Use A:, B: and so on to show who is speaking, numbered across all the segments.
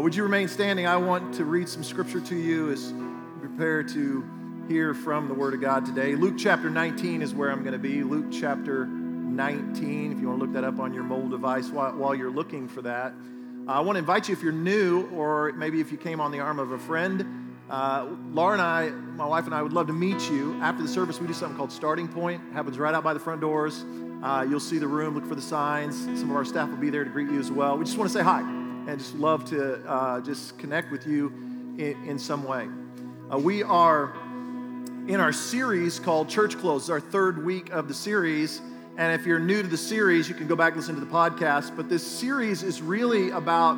A: Uh, would you remain standing? I want to read some scripture to you as we prepare to hear from the Word of God today. Luke chapter 19 is where I'm going to be. Luke chapter 19, if you want to look that up on your mobile device while, while you're looking for that. Uh, I want to invite you if you're new, or maybe if you came on the arm of a friend. Uh, Laura and I, my wife and I, would love to meet you. After the service, we do something called Starting Point. It happens right out by the front doors. Uh, you'll see the room, look for the signs. Some of our staff will be there to greet you as well. We just want to say hi and just love to uh, just connect with you in, in some way. Uh, we are in our series called Church Clothes, our third week of the series. And if you're new to the series, you can go back and listen to the podcast. But this series is really about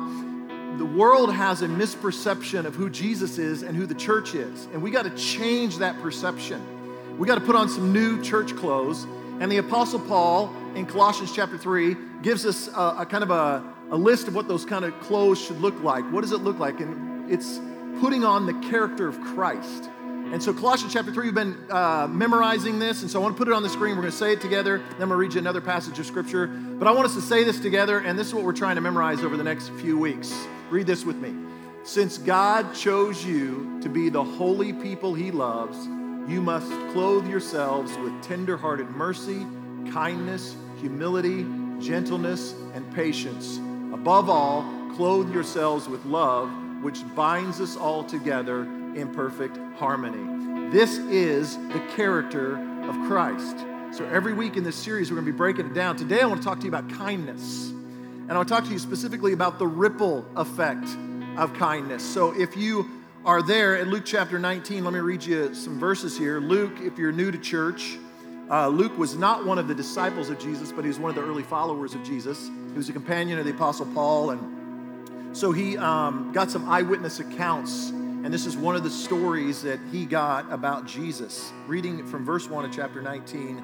A: the world has a misperception of who Jesus is and who the church is. And we got to change that perception. We got to put on some new church clothes. And the Apostle Paul in Colossians chapter 3 gives us a, a kind of a, a list of what those kind of clothes should look like. What does it look like? And it's putting on the character of Christ. And so, Colossians chapter 3, we've been uh, memorizing this, and so I want to put it on the screen. We're going to say it together, then I'm going to read you another passage of Scripture. But I want us to say this together, and this is what we're trying to memorize over the next few weeks. Read this with me. Since God chose you to be the holy people he loves, you must clothe yourselves with tender-hearted mercy, kindness, humility, gentleness, and patience. Above all, clothe yourselves with love, which binds us all together in perfect harmony. This is the character of Christ. So every week in this series, we're going to be breaking it down. Today, I want to talk to you about kindness. And I want to talk to you specifically about the ripple effect of kindness. So if you are there in Luke chapter 19, let me read you some verses here. Luke, if you're new to church, uh, Luke was not one of the disciples of Jesus, but he was one of the early followers of Jesus. He was a companion of the Apostle Paul, and so he um, got some eyewitness accounts and this is one of the stories that he got about Jesus. Reading from verse 1 of chapter 19.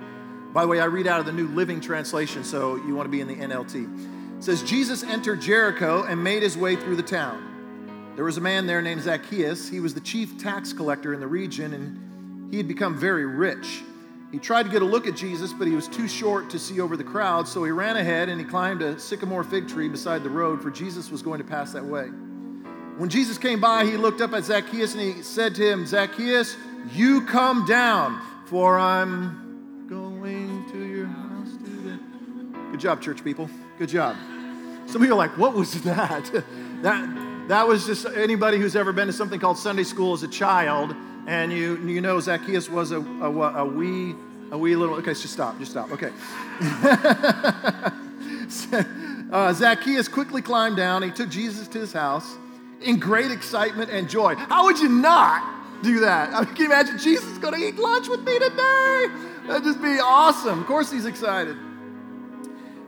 A: By the way, I read out of the New Living Translation, so you want to be in the NLT. It says, Jesus entered Jericho and made his way through the town. There was a man there named Zacchaeus. He was the chief tax collector in the region, and he had become very rich. He tried to get a look at Jesus, but he was too short to see over the crowd, so he ran ahead and he climbed a sycamore fig tree beside the road, for Jesus was going to pass that way. When Jesus came by, he looked up at Zacchaeus and he said to him, Zacchaeus, you come down, for I'm going to your house today. Good job, church people. Good job. Some of you are like, what was that? that, that was just anybody who's ever been to something called Sunday school as a child, and you, you know Zacchaeus was a, a, a wee, a wee little, okay, just stop, just stop, okay. uh, Zacchaeus quickly climbed down. He took Jesus to his house in great excitement and joy. How would you not do that? I mean, can you imagine Jesus is going to eat lunch with me today? That'd just be awesome. Of course, he's excited.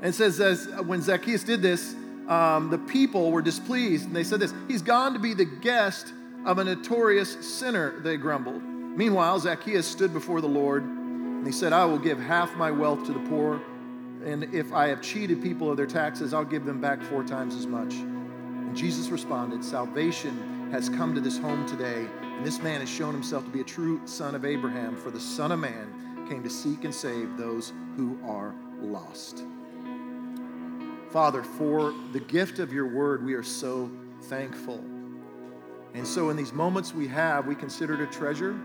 A: And says, as when Zacchaeus did this, um, the people were displeased, and they said this He's gone to be the guest of a notorious sinner, they grumbled. Meanwhile, Zacchaeus stood before the Lord, and he said, I will give half my wealth to the poor, and if I have cheated people of their taxes, I'll give them back four times as much. And Jesus responded, Salvation has come to this home today, and this man has shown himself to be a true son of Abraham, for the Son of Man came to seek and save those who are lost. Father, for the gift of your word, we are so thankful. And so, in these moments we have, we consider it a treasure,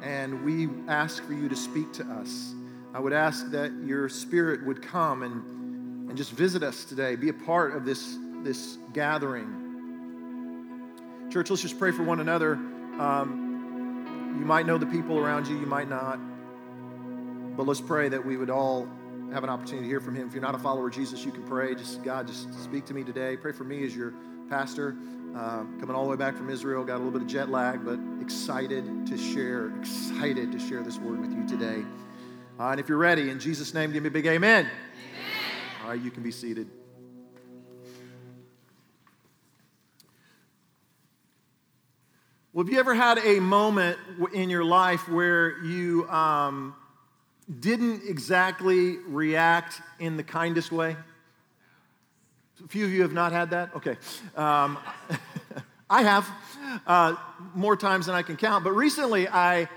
A: and we ask for you to speak to us. I would ask that your spirit would come and, and just visit us today, be a part of this this gathering. Church, let's just pray for one another. Um, you might know the people around you, you might not. But let's pray that we would all have an opportunity to hear from Him. If you're not a follower of Jesus, you can pray. Just God, just speak to me today. Pray for me as your pastor, uh, coming all the way back from Israel. Got a little bit of jet lag, but excited to share, excited to share this word with you today. Uh, and if you're ready, in Jesus' name, give me a big amen. amen. All right, you can be seated. Well, have you ever had a moment in your life where you um, didn't exactly react in the kindest way? A few of you have not had that? Okay. Um, I have uh, more times than I can count. But recently, I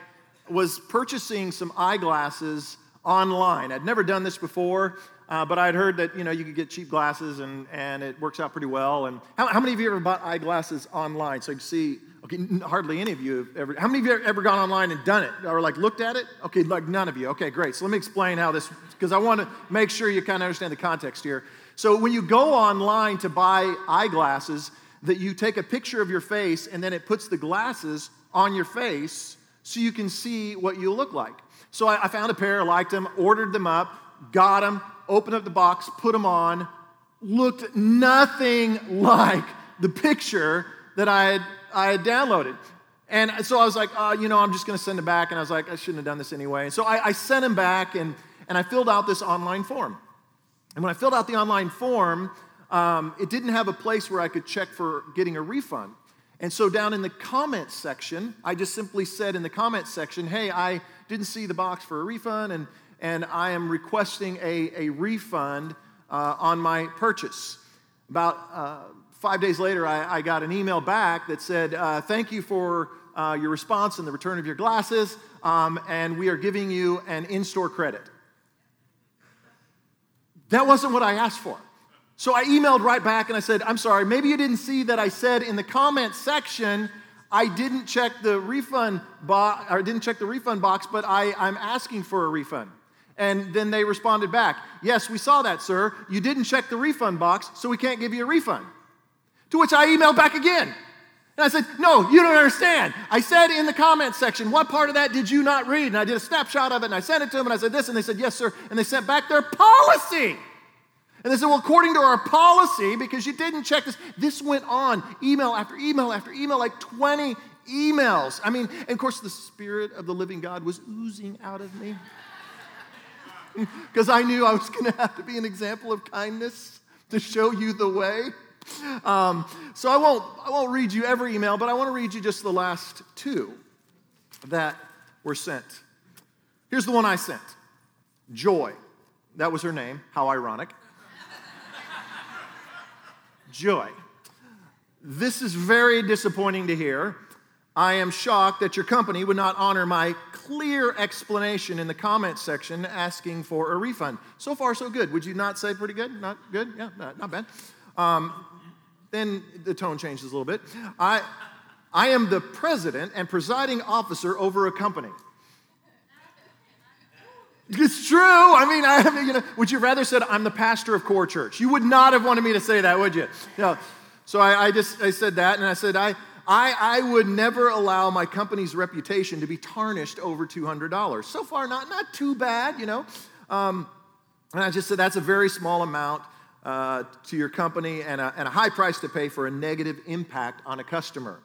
A: was purchasing some eyeglasses online. I'd never done this before. uh, but I'd heard that you know you could get cheap glasses and, and it works out pretty well. And how, how many of you ever bought eyeglasses online so you can see? Okay, hardly any of you have ever. How many of you have ever gone online and done it or like looked at it? Okay, like none of you. Okay, great. So let me explain how this because I want to make sure you kind of understand the context here. So when you go online to buy eyeglasses, that you take a picture of your face and then it puts the glasses on your face so you can see what you look like. So I, I found a pair, liked them, ordered them up, got them, opened up the box, put them on, looked nothing like the picture that I had, I had downloaded. And so I was like, uh, you know, I'm just going to send it back. And I was like, I shouldn't have done this anyway. So I, I sent him back and, and I filled out this online form. And when I filled out the online form, um, it didn't have a place where I could check for getting a refund. And so down in the comments section, I just simply said in the comments section, hey, I didn't see the box for a refund, and, and I am requesting a, a refund uh, on my purchase. About uh, five days later, I, I, got an email back that said, uh, thank you for uh, your response and the return of your glasses, um, and we are giving you an in store credit. That wasn't what I asked for. So I emailed right back and I said, I'm sorry, maybe you didn't see that I said in the comment section, I didn't check the refund box, or didn't check the refund box, but I, I'm asking for a refund. And then they responded back, Yes, we saw that, sir. You didn't check the refund box, so we can't give you a refund. To which I emailed back again. And I said, No, you don't understand. I said in the comment section, What part of that did you not read? And I did a snapshot of it and I sent it to them and I said this, and they said, Yes, sir. And they sent back their policy. And they said, well, according to our policy, because you didn't check this, this went on email after email after email, like 20 emails. I mean, and of course, the Spirit of the living God was oozing out of me. Because I knew I was going to have to be an example of kindness to show you the way. Um, so I won't, I won't read you every email, but I want to read you just the last two that were sent. Here's the one I sent Joy. That was her name. How ironic joy. This is very disappointing to hear. I am shocked that your company would not honor my clear explanation in the comments section asking for a refund. So far, so good. Would you not say pretty good? Not good? Yeah, not, not bad. Um, then the tone changes a little bit. I, I am the president and presiding officer over a company. It's true. I mean, I, you know, would you rather said I'm the pastor of Core Church? You would not have wanted me to say that, would you? know, so I, I just I said that, and I said I, I I would never allow my company's reputation to be tarnished over two hundred dollars. So far, not not too bad, you know. Um, and I just said that's a very small amount uh, to your company and a, and a high price to pay for a negative impact on a customer.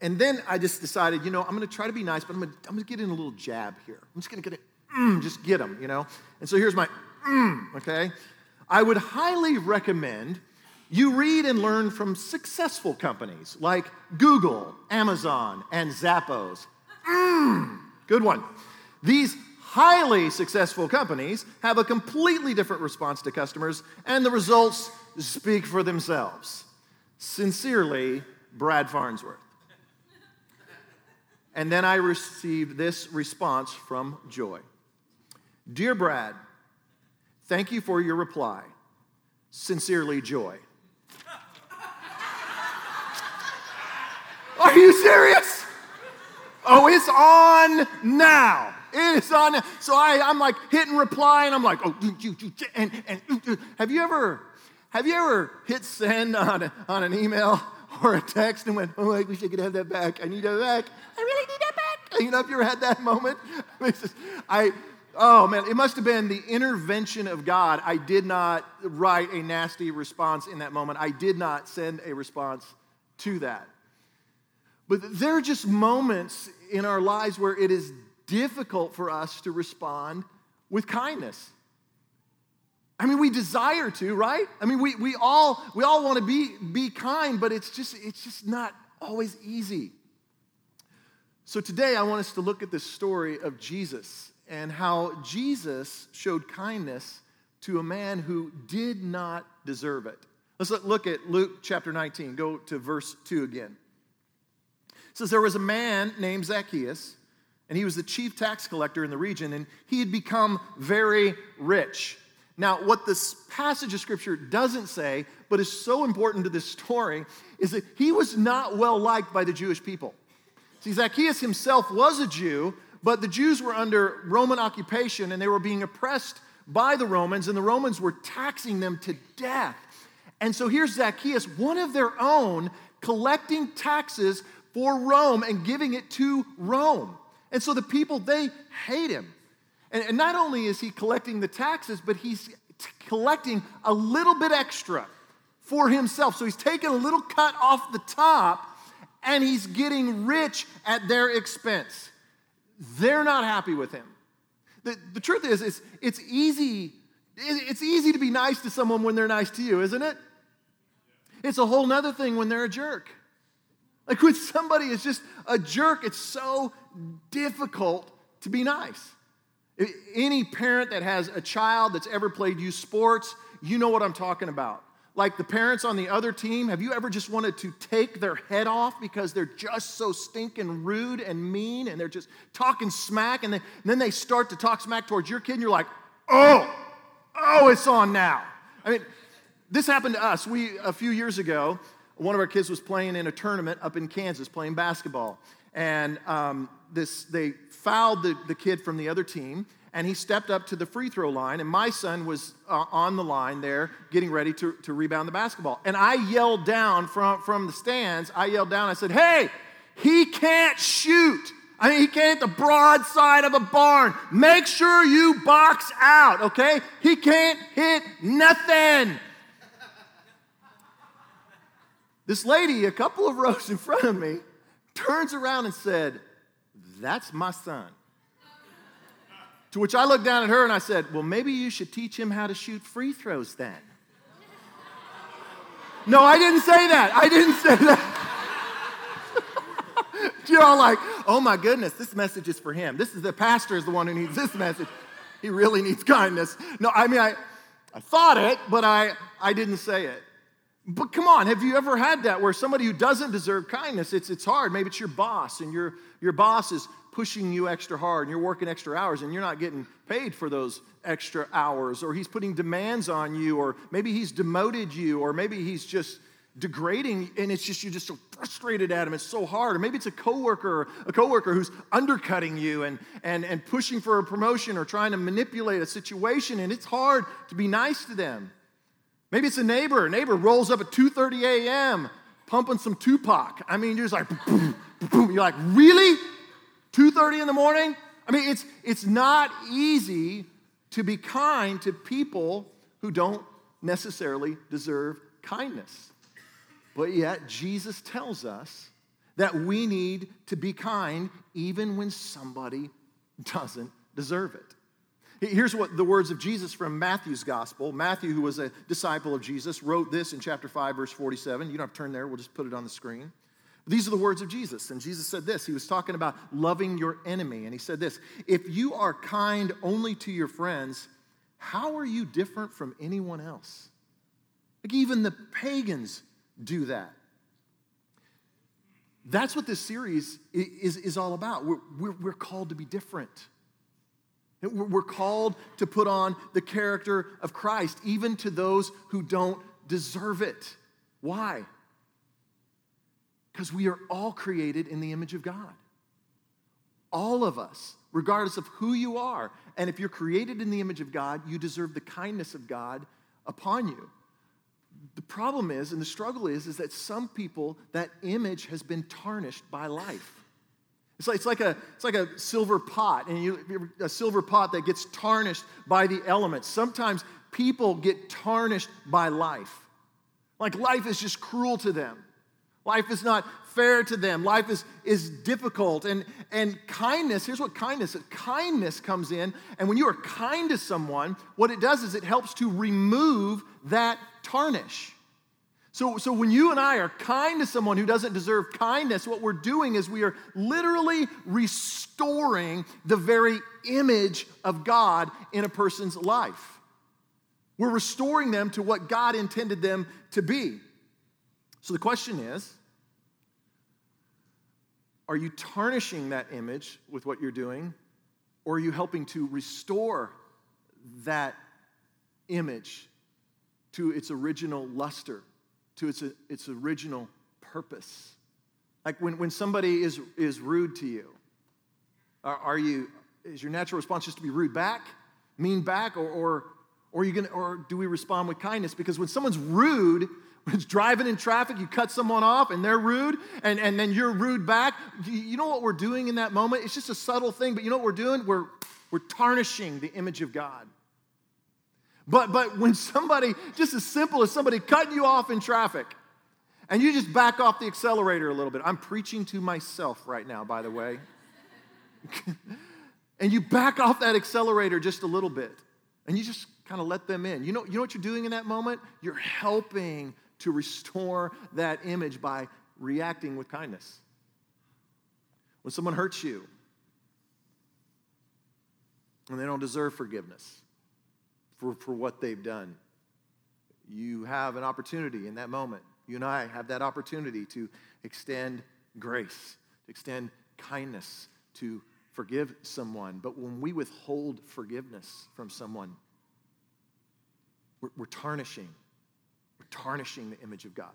A: And then I just decided, you know, I'm going to try to be nice, but I'm going to, I'm to get in a little jab here. I'm just going to get it mm, just get them, you know? And so here's my mm, okay? I would highly recommend you read and learn from successful companies like Google, Amazon, and Zappos. Mm, good one. These highly successful companies have a completely different response to customers, and the results speak for themselves. Sincerely, Brad Farnsworth. And then I received this response from Joy. Dear Brad, thank you for your reply. Sincerely, Joy. Are you serious? Oh, it's on now. It is on. So I, I'm like hitting reply, and I'm like, oh, and, and have you ever, have you ever hit send on, on an email or a text and went, oh, I wish I could have that back. I need that back. I really need that back. You know, if you ever had that moment? I, Oh man, it must have been the intervention of God. I did not write a nasty response in that moment. I did not send a response to that. But there are just moments in our lives where it is difficult for us to respond with kindness. I mean, we desire to, right? I mean, we, we all we all want to be be kind, but it's just it's just not always easy. So today I want us to look at the story of Jesus and how Jesus showed kindness to a man who did not deserve it. Let's look at Luke chapter 19. Go to verse 2 again. It says, There was a man named Zacchaeus, and he was the chief tax collector in the region, and he had become very rich. Now, what this passage of scripture doesn't say, but is so important to this story, is that he was not well liked by the Jewish people. See, Zacchaeus himself was a Jew, but the Jews were under Roman occupation and they were being oppressed by the Romans, and the Romans were taxing them to death. And so here's Zacchaeus, one of their own, collecting taxes for Rome and giving it to Rome. And so the people, they hate him. And, and not only is he collecting the taxes, but he's collecting a little bit extra for himself. So he's taking a little cut off the top and he's getting rich at their expense. They're not happy with him. The, the truth is, it's, it's, easy, it's easy to be nice to someone when they're nice to you, isn't it? It's a whole nother thing when they're a jerk. Like when somebody is just a jerk, it's so difficult to be nice. Any parent that has a child that's ever played youth sports, you know what I'm talking about. Like the parents on the other team, have you ever just wanted to take their head off because they're just so stinking rude and mean and they're just talking smack and, they, and then they start to talk smack towards your kid and you're like, oh, oh, it's on now. I mean, this happened to us. We, a few years ago, one of our kids was playing in a tournament up in Kansas, playing basketball. And um, this, they fouled the, the kid from the other team, and he stepped up to the free throw line. And my son was uh, on the line there, getting ready to, to rebound the basketball. And I yelled down from, from the stands, I yelled down, I said, Hey, he can't shoot. I mean, he can't hit the broad side of a barn. Make sure you box out, okay? He can't hit nothing. This lady, a couple of rows in front of me, turns around and said, That's my son. To which I looked down at her and I said, Well, maybe you should teach him how to shoot free throws then. No, I didn't say that. I didn't say that. You're all like, oh my goodness, this message is for him. This is the pastor is the one who needs this message. He really needs kindness. No, I mean, I, I thought it, but I, I didn't say it. But come on, have you ever had that where somebody who doesn't deserve kindness, it's, it's hard. Maybe it's your boss, and your, your boss is pushing you extra hard, and you're working extra hours, and you're not getting paid for those extra hours, or he's putting demands on you, or maybe he's demoted you, or maybe he's just degrading and it's just you're just so frustrated at him. It's so hard. Or maybe it's a coworker a coworker who's undercutting you and and and pushing for a promotion or trying to manipulate a situation and it's hard to be nice to them Maybe it's a neighbor. A neighbor rolls up at 2:30 a.m. pumping some Tupac. I mean, you're just like, boom, boom. You're like, really? 2:30 in the morning? I mean, it's it's not easy to be kind to people who don't necessarily deserve kindness. But yet, Jesus tells us that we need to be kind even when somebody doesn't deserve it. Here's what the words of Jesus from Matthew's gospel. Matthew, who was a disciple of Jesus, wrote this in chapter 5, verse 47. You don't have to turn there, we'll just put it on the screen. These are the words of Jesus. And Jesus said this. He was talking about loving your enemy. And he said this If you are kind only to your friends, how are you different from anyone else? Like even the pagans do that. That's what this series is, is all about. We're, we're, we're called to be different. We're called to put on the character of Christ, even to those who don't deserve it. Why? Because we are all created in the image of God. All of us, regardless of who you are. And if you're created in the image of God, you deserve the kindness of God upon you. The problem is, and the struggle is, is that some people, that image has been tarnished by life. It's like, it's like, a, it's like a silver pot, and you, a silver pot that gets tarnished by the elements. Sometimes people get tarnished by life. Like life is just cruel to them. Life is not fair to them. Life is, is difficult. And, and kindness, here's what kindness is kindness comes in, and when you are kind to someone, what it does is it helps to remove that tarnish. So, so when you and I are kind to someone who doesn't deserve kindness, what we're doing is we are literally restoring the very image of God in a person's life. We're restoring them to what God intended them to be. So the question is are you tarnishing that image with what you're doing, or are you helping to restore that image to its original luster, to its, its original purpose. Like when, when somebody is, is rude to you, are, are you, is your natural response just to be rude back, mean back, or, or, or, you gonna, or do we respond with kindness? Because when someone's rude, when it's driving in traffic, you cut someone off and they're rude, and, and then you're rude back. You know what we're doing in that moment? It's just a subtle thing, but you know what we're doing? We're, we're tarnishing the image of God. But, but when somebody, just as simple as somebody cutting you off in traffic, and you just back off the accelerator a little bit. I'm preaching to myself right now, by the way. and you back off that accelerator just a little bit, and you just kind of let them in. You know, you know what you're doing in that moment? You're helping to restore that image by reacting with kindness. When someone hurts you and they don't deserve forgiveness for, for what they've done, you have an opportunity in that moment. You and I have that opportunity to extend grace, to extend kindness, to forgive someone. But when we withhold forgiveness from someone, we're, we're tarnishing. We're tarnishing the image of God.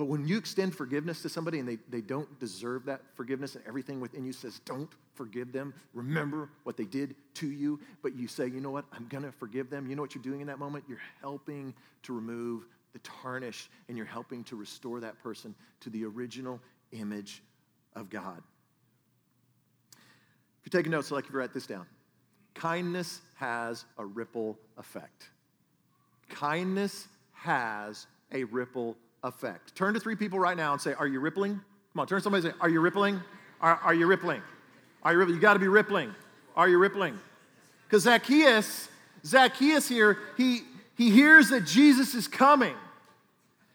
A: But when you extend forgiveness to somebody and they, they don't deserve that forgiveness, and everything within you says, don't forgive them, remember what they did to you, but you say, you know what, I'm to forgive them, you know what you're doing in that moment? You're helping to remove the tarnish and you're helping to restore that person to the original image of God. If you're taking notes, so like you write this down, kindness has a ripple effect. Kindness has a ripple effect. Turn to three people right now and say, Are you rippling? Come on, turn to somebody and say, Are you rippling? Are, are you rippling? Are you rippling? You got to be rippling. Are you rippling? Because Zacchaeus, Zacchaeus here, he, he hears that Jesus is coming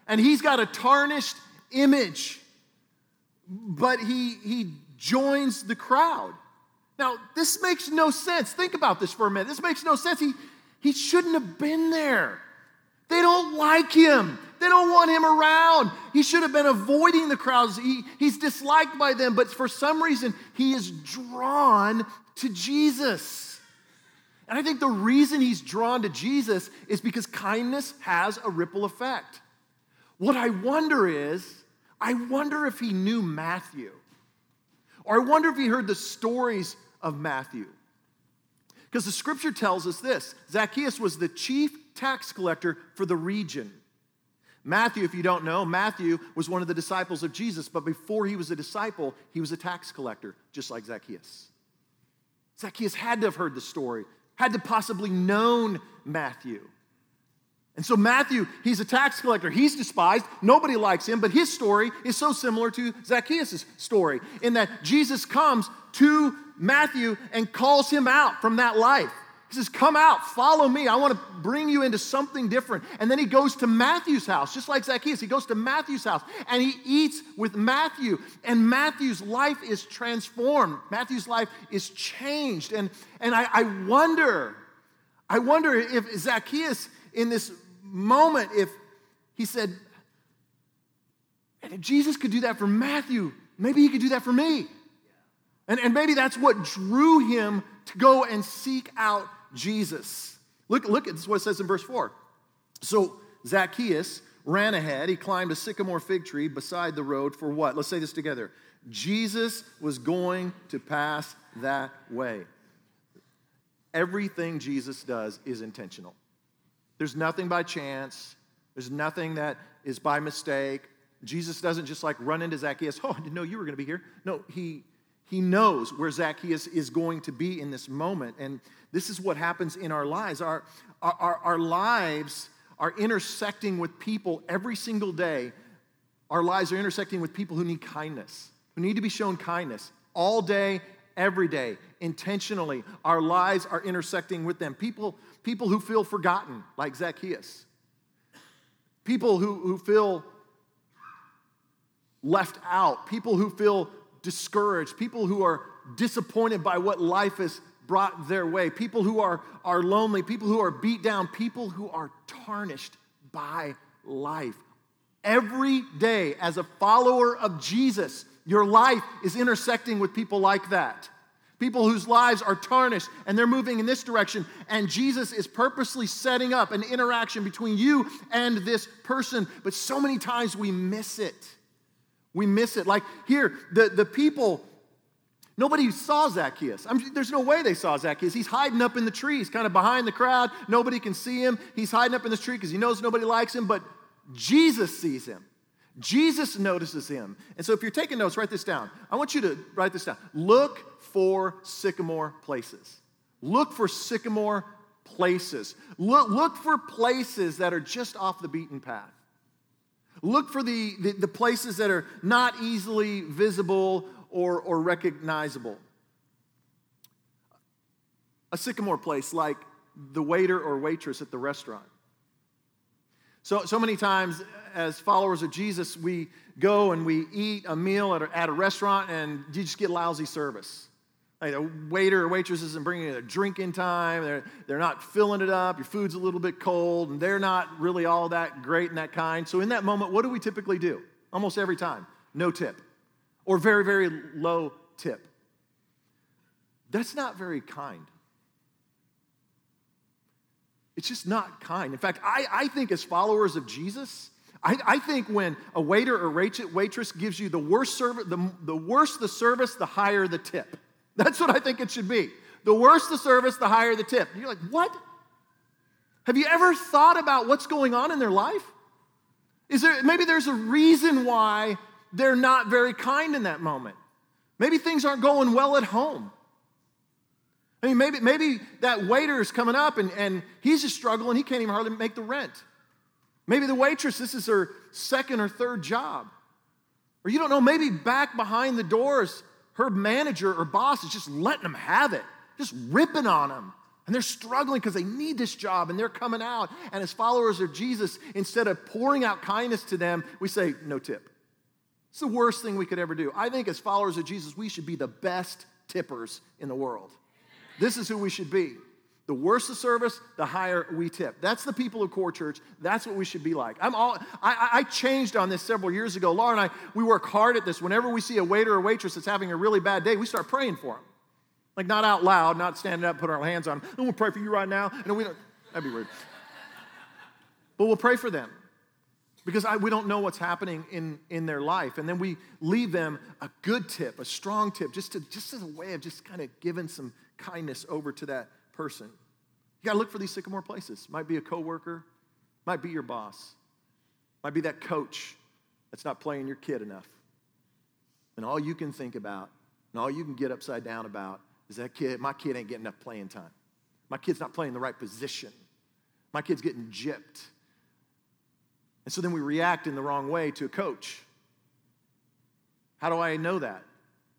A: and he's got a tarnished image, but he, he joins the crowd. Now, this makes no sense. Think about this for a minute. This makes no sense. He, he shouldn't have been there. They don't like him. They don't want him around. He should have been avoiding the crowds. He, he's disliked by them, but for some reason, he is drawn to Jesus. And I think the reason he's drawn to Jesus is because kindness has a ripple effect. What I wonder is, I wonder if he knew Matthew, or I wonder if he heard the stories of Matthew. Because the scripture tells us this Zacchaeus was the chief tax collector for the region. Matthew, if you don't know, Matthew was one of the disciples of Jesus, but before he was a disciple, he was a tax collector, just like Zacchaeus. Zacchaeus had to have heard the story, had to possibly known Matthew. And so Matthew, he's a tax collector. He's despised. Nobody likes him, but his story is so similar to Zacchaeus' story in that Jesus comes to Matthew and calls him out from that life. He says, Come out, follow me. I want to bring you into something different. And then he goes to Matthew's house, just like Zacchaeus. He goes to Matthew's house and he eats with Matthew. And Matthew's life is transformed. Matthew's life is changed. And, and I, I wonder, I wonder if Zacchaeus in this moment, if he said, and if Jesus could do that for Matthew, maybe he could do that for me. And, and maybe that's what drew him to go and seek out Jesus. Look, look at this what it says in verse 4. So Zacchaeus ran ahead. He climbed a sycamore fig tree beside the road for what? Let's say this together. Jesus was going to pass that way. Everything Jesus does is intentional. There's nothing by chance, there's nothing that is by mistake. Jesus doesn't just like run into Zacchaeus, oh, I didn't know you were going to be here. No, he, he knows where Zacchaeus is going to be in this moment. And this is what happens in our lives. Our, our, our lives are intersecting with people every single day. Our lives are intersecting with people who need kindness, who need to be shown kindness all day, every day, intentionally. Our lives are intersecting with them. People, people who feel forgotten, like Zacchaeus. People who, who feel left out. People who feel discouraged. People who are disappointed by what life has brought their way. People who are, are lonely. People who are beat down. People who are tarnished by life. Every day, as a follower of Jesus, your life is intersecting with people like that. People whose lives are tarnished and they're moving in this direction. And Jesus is purposely setting up an interaction between you and this person. But so many times we miss it. We miss it. Like here, the, the people, nobody saw Zacchaeus. I there's no way they saw Zacchaeus. He's hiding up in the trees, kind of behind the crowd. Nobody can see him. He's hiding up in this tree because he knows nobody likes him. But Jesus sees him. Jesus notices him. And so if you're taking notes, write this down. I want you to write this down. Look for sycamore places. Look for sycamore places. Look, look for places that are just off the beaten path. Look for the, the, the places that are not easily visible or, or recognizable. A sycamore place like the waiter or waitress at the restaurant. So, so many times, as followers of Jesus, we go and we eat a meal at a, at a restaurant and you just get lousy service. Like a waiter or waitress isn't bringing a drink in time. They're, they're not filling it up. Your food's a little bit cold, and they're not really all that great and that kind. So, in that moment, what do we typically do? Almost every time no tip or very, very low tip. That's not very kind. It's just not kind. In fact, I, I think as followers of Jesus, I, I think when a waiter or waitress gives you the worst, service, the, the worse the service, the higher the tip. That's what I think it should be. The worse the service, the higher the tip. And you're like, what? Have you ever thought about what's going on in their life? Is there maybe there's a reason why they're not very kind in that moment? Maybe things aren't going well at home. I mean, maybe, maybe that waiter is coming up and, and he's just struggling. He can't even hardly make the rent. Maybe the waitress, this is her second or third job. Or you don't know, maybe back behind the doors, her manager or boss is just letting them have it, just ripping on them. And they're struggling because they need this job and they're coming out. And as followers of Jesus, instead of pouring out kindness to them, we say, no tip. It's the worst thing we could ever do. I think as followers of Jesus, we should be the best tippers in the world. This is who we should be. The worse the service, the higher we tip. That's the people of Core Church. That's what we should be like. I'm all, I, I changed on this several years ago. Laura and I, we work hard at this. Whenever we see a waiter or waitress that's having a really bad day, we start praying for them. Like not out loud, not standing up, putting our hands on them. we'll pray for you right now. And we don't, that'd be weird. But we'll pray for them because I, we don't know what's happening in, in their life. And then we leave them a good tip, a strong tip, just, to, just as a way of just kind of giving some kindness over to that person. You got to look for these sycamore places. Might be a coworker, might be your boss, might be that coach that's not playing your kid enough. And all you can think about and all you can get upside down about is that kid, my kid ain't getting enough playing time. My kid's not playing the right position. My kid's getting gypped. And so then we react in the wrong way to a coach. How do I know that?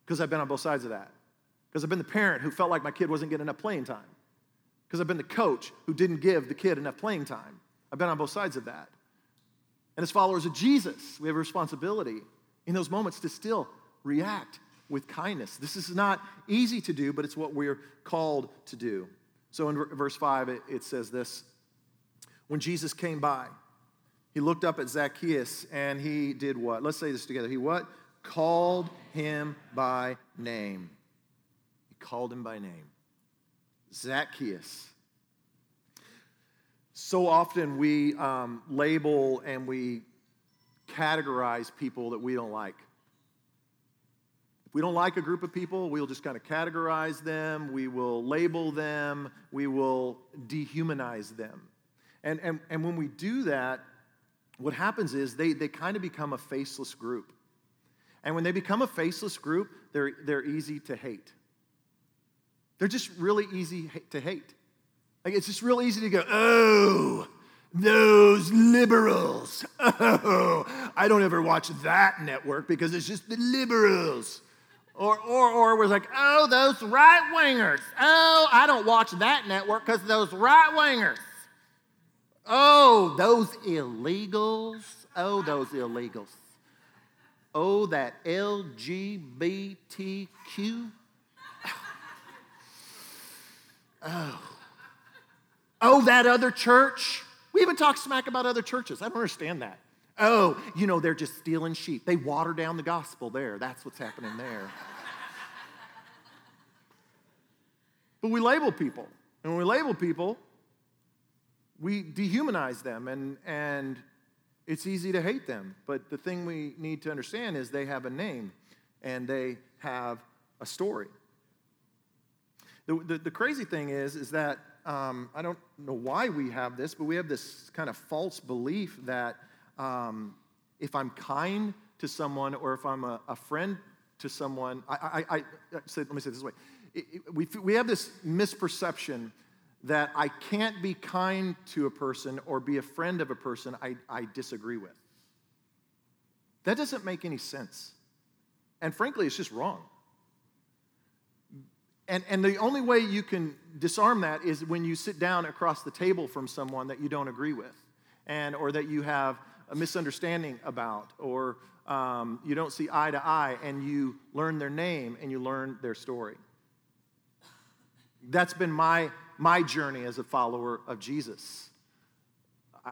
A: Because I've been on both sides of that. Because I've been the parent who felt like my kid wasn't getting enough playing time. Because I've been the coach who didn't give the kid enough playing time. I've been on both sides of that. And as followers of Jesus, we have a responsibility in those moments to still react with kindness. This is not easy to do, but it's what we're called to do. So in verse 5, it, it says this When Jesus came by, he looked up at Zacchaeus and he did what? Let's say this together. He what? Called him by name He called him by name Zacchaeus. So often we um, label and we categorize people that we don't like. If we don't like a group of people, we'll just kind of categorize them, we will label them, we will dehumanize them. And, and, and when we do that, what happens is they, they kind of become a faceless group. And when they become a faceless group, they're, they're easy to hate. They're just really easy to hate. Like it's just real easy to go, oh, those liberals. Oh, I don't ever watch that network because it's just the liberals. Or, or, or was like, oh, those right wingers. Oh, I don't watch that network because those right wingers. Oh, those illegals. Oh, those illegals. Oh, that LGBTQ Oh. Oh, that other church. We even talk smack about other churches. I don't understand that. Oh, you know, they're just stealing sheep. They water down the gospel there. That's what's happening there. But we label people. And when we label people, we dehumanize them and, and it's easy to hate them. But the thing we need to understand is they have a name and they have a story. The, the, the crazy thing is, is that um, I don't know why we have this, but we have this kind of false belief that um, if I'm kind to someone or if I'm a, a friend to someone, I, I, I, let me say this way. We, we have this misperception that I can't be kind to a person or be a friend of a person I, I disagree with. That doesn't make any sense. And frankly, it's just wrong. And, and the only way you can disarm that is when you sit down across the table from someone that you don't agree with, and, or that you have a misunderstanding about, or um, you don't see eye to eye, and you learn their name and you learn their story. That's been my, my journey as a follower of Jesus.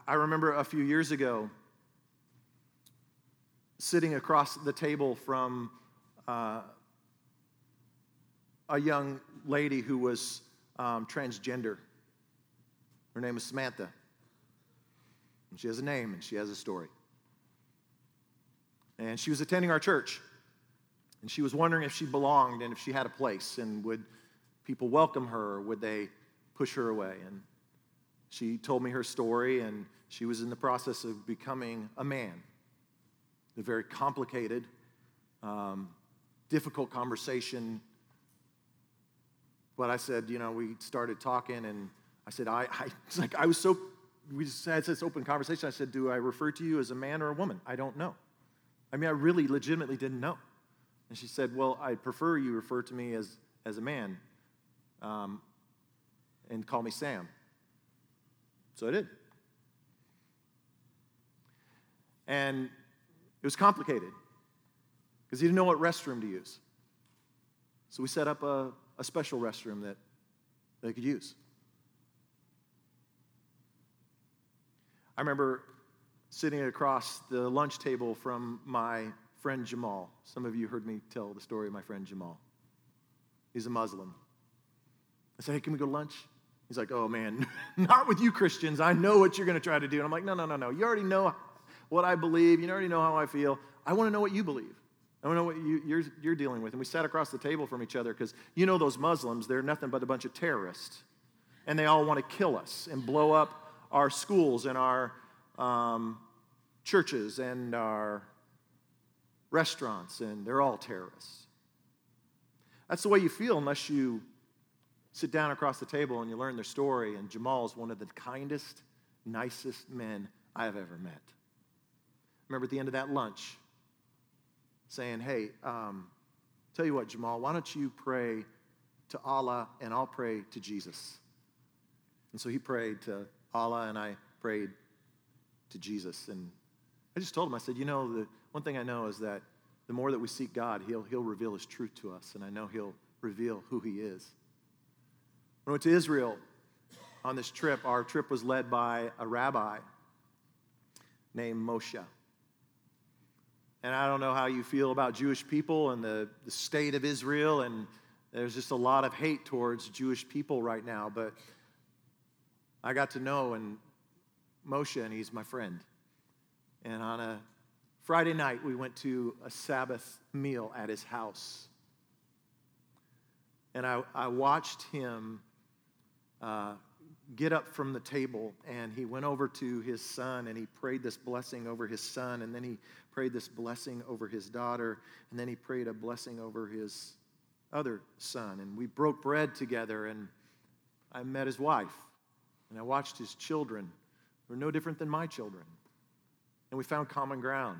A: I remember a few years ago sitting across the table from uh, a young lady who was um, transgender. Her name is Samantha. And she has a name and she has a story. And she was attending our church. And she was wondering if she belonged and if she had a place and would people welcome her or would they push her away. And she told me her story and she was in the process of becoming a man. A very complicated, um, difficult conversation but I said, you know, we started talking, and I said, I, I like I was so, we just had this open conversation. I said, do I refer to you as a man or a woman? I don't know. I mean, I really legitimately didn't know. And she said, well, I prefer you refer to me as, as a man um, and call me Sam. So I did. And it was complicated because he didn't know what restroom to use. So we set up a, a special restroom that they could use. I remember sitting across the lunch table from my friend Jamal. Some of you heard me tell the story of my friend Jamal. He's a Muslim. I said, Hey, can we go to lunch? He's like, Oh man, not with you Christians. I know what you're going to try to do. And I'm like, No, no, no, no. You already know what I believe. You already know how I feel. I want to know what you believe. I don't know what you, you're, you're dealing with. And we sat across the table from each other because you know those Muslims, they're nothing but a bunch of terrorists. And they all want to kill us and blow up our schools and our um, churches and our restaurants, and they're all terrorists. That's the way you feel unless you sit down across the table and you learn their story. And Jamal is one of the kindest, nicest men I have ever met. Remember at the end of that lunch, saying, Hey, um, tell you what, Jamal, why don't you pray to Allah and I'll pray to Jesus? And so he prayed to Allah and I prayed to Jesus. And I just told him, I said, You know, the one thing I know is that the more that we seek God, he'll, he'll reveal his truth to us, and I know he'll reveal who he is. When I went to Israel on this trip, our trip was led by a rabbi named Moshe. And I don't know how you feel about Jewish people and the, the state of Israel, and there's just a lot of hate towards Jewish people right now. But I got to know and Moshe, and he's my friend. And on a Friday night, we went to a Sabbath meal at his house. And I, I watched him uh, get up from the table and he went over to his son and he prayed this blessing over his son and then he prayed this blessing over his daughter and then he prayed a blessing over his other son. And we broke bread together and I met his wife and I watched his children. Who were no different than my children. And we found common ground.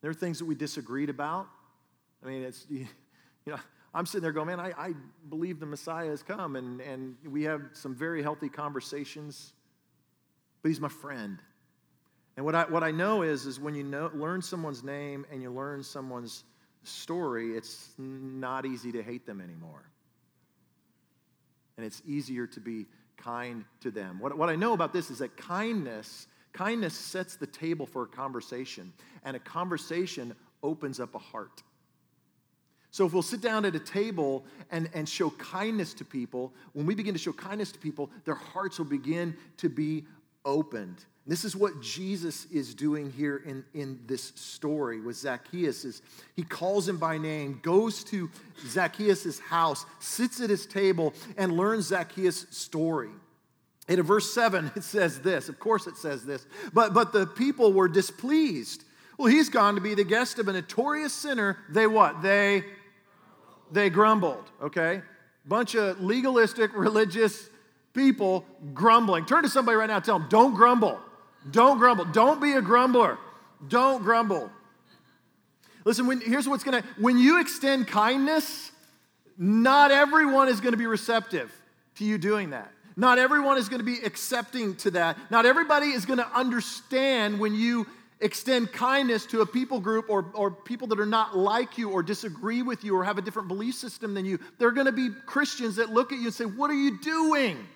A: There are things that we disagreed about. I mean it's you know I'm sitting there going, man, I, I believe the Messiah has come, and, and we have some very healthy conversations, but he's my friend. And what I, what I know is, is when you know, learn someone's name and you learn someone's story, it's not easy to hate them anymore. And it's easier to be kind to them. What, what I know about this is that kindness, kindness sets the table for a conversation, and a conversation opens up a heart. So if we'll sit down at a table and, and show kindness to people, when we begin to show kindness to people, their hearts will begin to be opened. This is what Jesus is doing here in, in this story with Zacchaeus. Is he calls him by name, goes to Zacchaeus' house, sits at his table, and learns Zacchaeus' story. in verse 7, it says this. Of course, it says this. But, but the people were displeased. Well, he's gone to be the guest of a notorious sinner. They what? They they grumbled, okay? Bunch of legalistic religious people grumbling. Turn to somebody right now, tell them, don't grumble. Don't grumble. Don't be a grumbler. Don't grumble. Listen, when, here's what's gonna, when you extend kindness, not everyone is gonna be receptive to you doing that. Not everyone is gonna be accepting to that. Not everybody is gonna understand when you extend kindness to a people group or, or people that are not like you or disagree with you or have a different belief system than you. There are going to be Christians that look at you and say, What are you doing?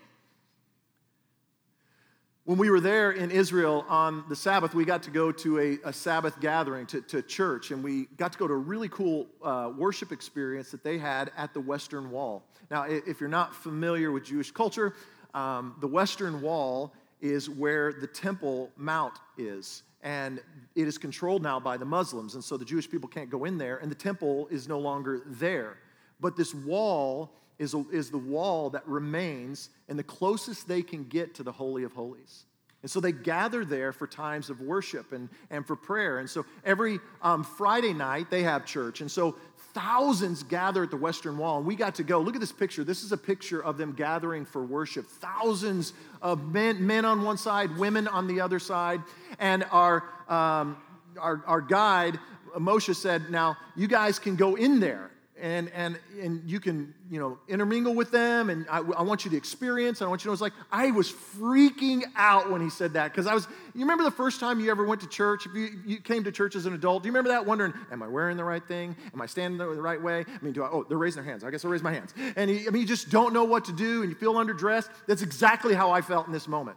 A: When we were there in Israel on the Sabbath, we got to go to a, a Sabbath gathering to, to church, and we got to go to a really cool uh, worship experience that they had at the Western Wall. Now, if you're not familiar with Jewish culture, um, the Western Wall is where the Temple Mount is and it is controlled now by the Muslims, and so the Jewish people can't go in there, and the temple is no longer there. But this wall is, a, is the wall that remains, and the closest they can get to the Holy of Holies. And so they gather there for times of worship and, and for prayer. And so every um, Friday night they have church. And so thousands gather at the Western Wall. And we got to go. Look at this picture. This is a picture of them gathering for worship. Thousands of men, men on one side, women on the other side. And our, um, our, our guide, Moshe, said, Now, you guys can go in there and, and, and you can, you know, intermingle with them, and I, I want you to experience, and I want you to know, it's like, I was freaking out when he said that, because I was, you remember the first time you ever went to church, if you, you came to church as an adult, do you remember that, wondering, am I wearing the right thing? Am I standing the right way? I mean, do I, oh, they're raising their hands, I guess I'll raise my hands. And you, I mean, you just don't know what to do, and you feel underdressed. That's exactly how I felt in this moment.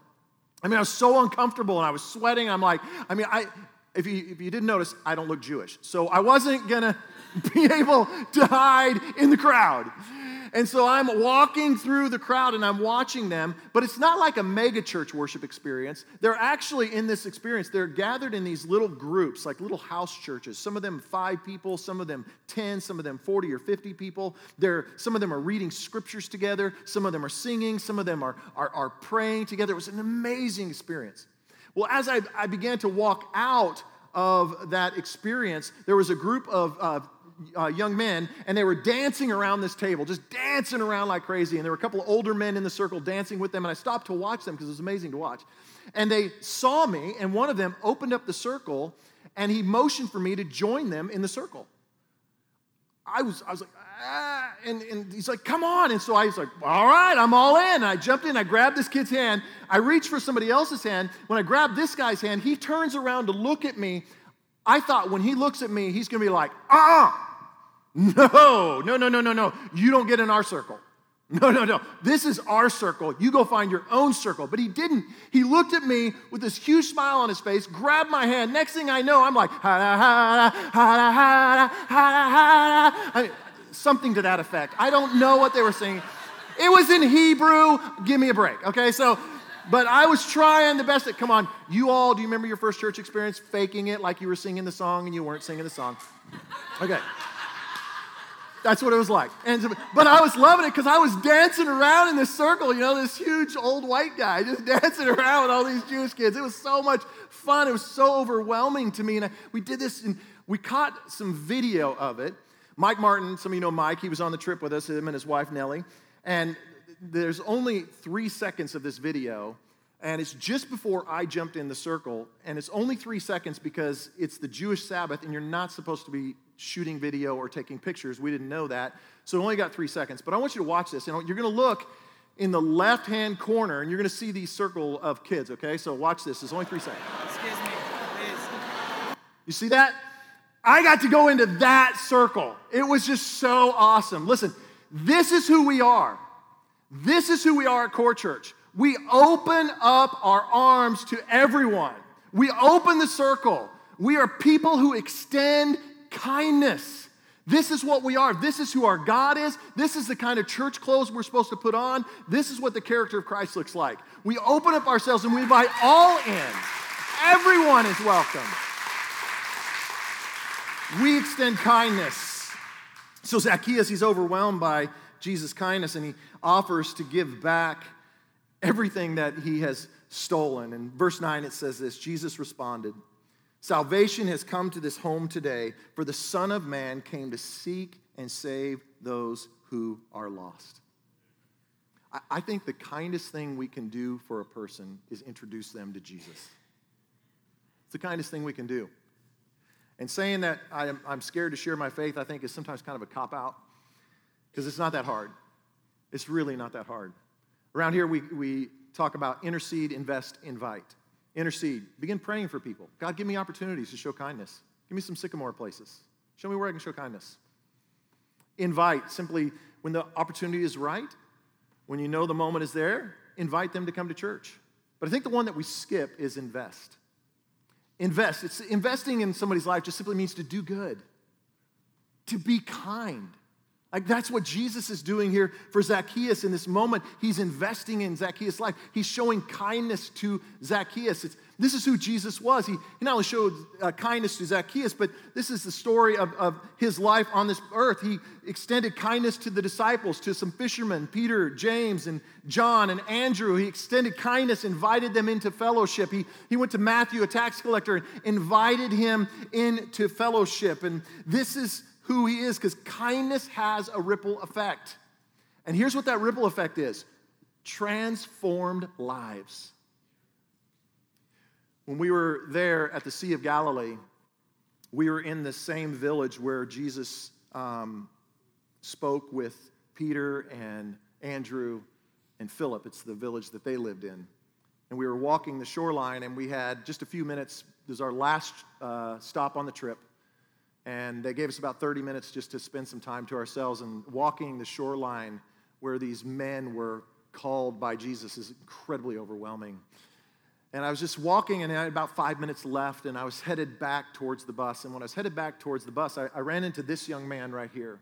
A: I mean, I was so uncomfortable, and I was sweating, I'm like, I mean, I, if you, if you didn't notice, I don't look Jewish. So I wasn't gonna be able to hide in the crowd. And so I'm walking through the crowd and I'm watching them, but it's not like a mega church worship experience. They're actually in this experience, they're gathered in these little groups, like little house churches. Some of them five people, some of them 10, some of them 40 or 50 people. They're, some of them are reading scriptures together, some of them are singing, some of them are, are, are praying together. It was an amazing experience. Well, as I, I began to walk out of that experience, there was a group of uh, uh, young men, and they were dancing around this table, just dancing around like crazy. And there were a couple of older men in the circle dancing with them, and I stopped to watch them because it was amazing to watch. And they saw me, and one of them opened up the circle, and he motioned for me to join them in the circle. I was, I was like, ah, and, and he's like, come on. And so I was like, all right, I'm all in. And I jumped in, I grabbed this kid's hand, I reached for somebody else's hand. When I grabbed this guy's hand, he turns around to look at me. I thought when he looks at me, he's going to be like, ah, no, no, no, no, no, no. You don't get in our circle. No, no, no. This is our circle. You go find your own circle. But he didn't. He looked at me with this huge smile on his face, grabbed my hand. Next thing I know, I'm like, ha da ha da ha da ha da ha da ha da. I mean, something to that effect. I don't know what they were saying. It was in Hebrew. Give me a break. Okay, so but I was trying the best. At, come on, you all, do you remember your first church experience faking it like you were singing the song and you weren't singing the song? Okay. That's what it was like. And, but I was loving it because I was dancing around in this circle, you know, this huge old white guy just dancing around with all these Jewish kids. It was so much fun. It was so overwhelming to me. And I, we did this and we caught some video of it. Mike Martin, some of you know Mike, he was on the trip with us, him and his wife Nellie. And there's only three seconds of this video. And it's just before I jumped in the circle. And it's only three seconds because it's the Jewish Sabbath and you're not supposed to be shooting video or taking pictures. We didn't know that. So it only got three seconds. But I want you to watch this. And you're going to look in the left hand corner and you're going to see the circle of kids, okay? So watch this. It's only three seconds.
B: Excuse me, please.
A: You see that? I got to go into that circle. It was just so awesome. Listen, this is who we are. This is who we are at Core Church. We open up our arms to everyone. We open the circle. We are people who extend kindness. This is what we are. This is who our God is. This is the kind of church clothes we're supposed to put on. This is what the character of Christ looks like. We open up ourselves and we invite all in. Everyone is welcome. We extend kindness. So Zacchaeus, he's overwhelmed by Jesus' kindness and he offers to give back everything that he has stolen. In verse 9, it says this Jesus responded, Salvation has come to this home today, for the Son of Man came to seek and save those who are lost. I think the kindest thing we can do for a person is introduce them to Jesus. It's the kindest thing we can do. And saying that I'm, I'm scared to share my faith, I think, is sometimes kind of a cop out because it's not that hard. It's really not that hard. Around here, we, we talk about intercede, invest, invite. Intercede. Begin praying for people. God, give me opportunities to show kindness. Give me some sycamore places. Show me where I can show kindness. Invite. Simply, when the opportunity is right, when you know the moment is there, invite them to come to church. But I think the one that we skip is invest. Invest. It's investing in somebody's life just simply means to do good, to be kind, like that's what Jesus is doing here for Zacchaeus in this moment. He's investing in Zacchaeus' life. He's showing kindness to Zacchaeus. It's, this is who Jesus was. He, he not only showed uh, kindness to Zacchaeus, but this is the story of, of his life on this earth. He extended kindness to the disciples, to some fishermen, Peter, James, and John, and Andrew. He extended kindness, invited them into fellowship. He, he went to Matthew, a tax collector, and invited him into fellowship. And this is who he is because kindness has a ripple effect. And here's what that ripple effect is transformed lives. When we were there at the Sea of Galilee, we were in the same village where Jesus um, spoke with Peter and Andrew and Philip. It's the village that they lived in. And we were walking the shoreline, and we had just a few minutes. This was our last uh, stop on the trip. And they gave us about 30 minutes just to spend some time to ourselves. And walking the shoreline where these men were called by Jesus is incredibly overwhelming. And I was just walking, and I had about five minutes left, and I was headed back towards the bus. And when I was headed back towards the bus, I, I ran into this young man right here.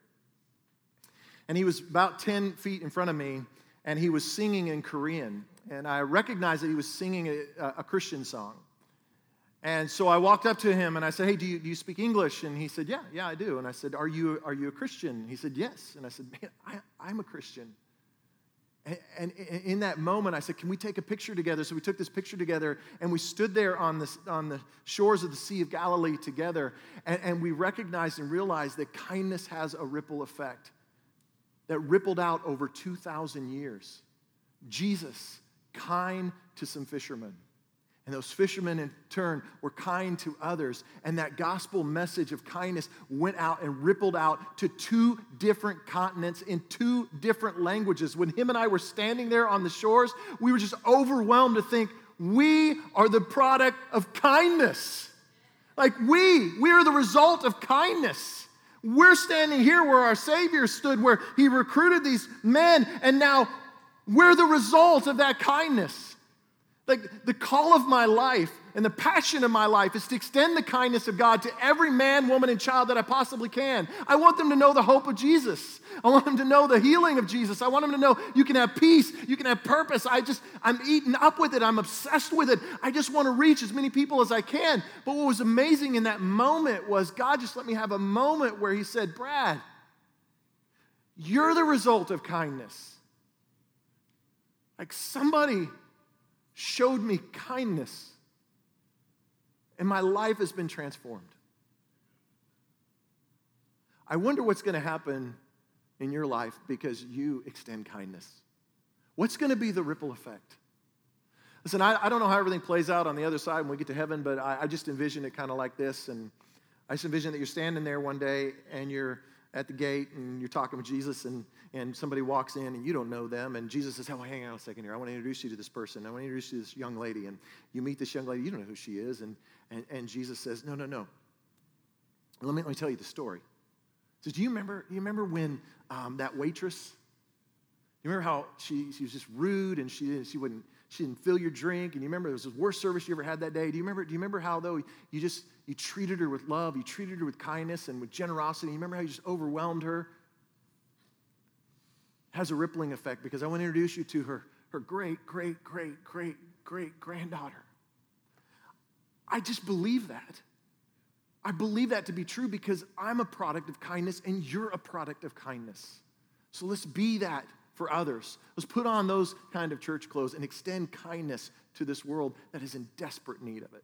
A: And he was about 10 feet in front of me, and he was singing in Korean. And I recognized that he was singing a, a Christian song. And so I walked up to him and I said, Hey, do you, do you speak English? And he said, Yeah, yeah, I do. And I said, Are you, are you a Christian? He said, Yes. And I said, Man, I, I'm a Christian. And, and in that moment, I said, Can we take a picture together? So we took this picture together and we stood there on the, on the shores of the Sea of Galilee together. And, and we recognized and realized that kindness has a ripple effect that rippled out over 2,000 years. Jesus, kind to some fishermen and those fishermen, in turn, were kind to others. And that gospel message of kindness went out and rippled out to two different continents in two different languages. When him and I were standing there on the shores, we were just overwhelmed to think we are the product of kindness. Like we, we are the result of kindness. We're standing here where our Savior stood, where He recruited these men, and now we're the result of that kindness. Like the call of my life and the passion of my life is to extend the kindness of God to every man, woman, and child that I possibly can. I want them to know the hope of Jesus. I want them to know the healing of Jesus. I want them to know you can have peace, you can have purpose. I just, I'm eaten up with it. I'm obsessed with it. I just want to reach as many people as I can. But what was amazing in that moment was God just let me have a moment where He said, Brad, you're the result of kindness. Like somebody showed me kindness, and my life has been transformed. I wonder what's going to happen in your life because you extend kindness. What's going to be the ripple effect? Listen, I, I, don't know how everything plays out on the other side when we get to heaven, but I, I just envision it kind of like this. And I just envision that you're standing there one day and you're at the gate and you're talking with Jesus, and and somebody walks in and you don't know them, and Jesus says, Oh, hang on a second here. I want to introduce you to this person. I want to introduce you to this young lady. And you meet this young lady, you don't know who she is. And, and, and Jesus says, No, no, no. Let me, let me tell you the story. He says, Do you remember, you remember when um, that waitress, you remember how she, she was just rude and she, she wouldn't she didn't fill your drink, and you remember it was the worst service you ever had that day. Do you remember? Do you remember how though you just you treated her with love, you treated her with kindness and with generosity? You remember how you just overwhelmed her? It has a rippling effect because I want to introduce you to her, her great, great, great, great, great granddaughter. I just believe that. I believe that to be true because I'm a product of kindness and you're a product of kindness. So let's be that for others. Let's put on those kind of church clothes and extend kindness to this world that is in desperate need of it.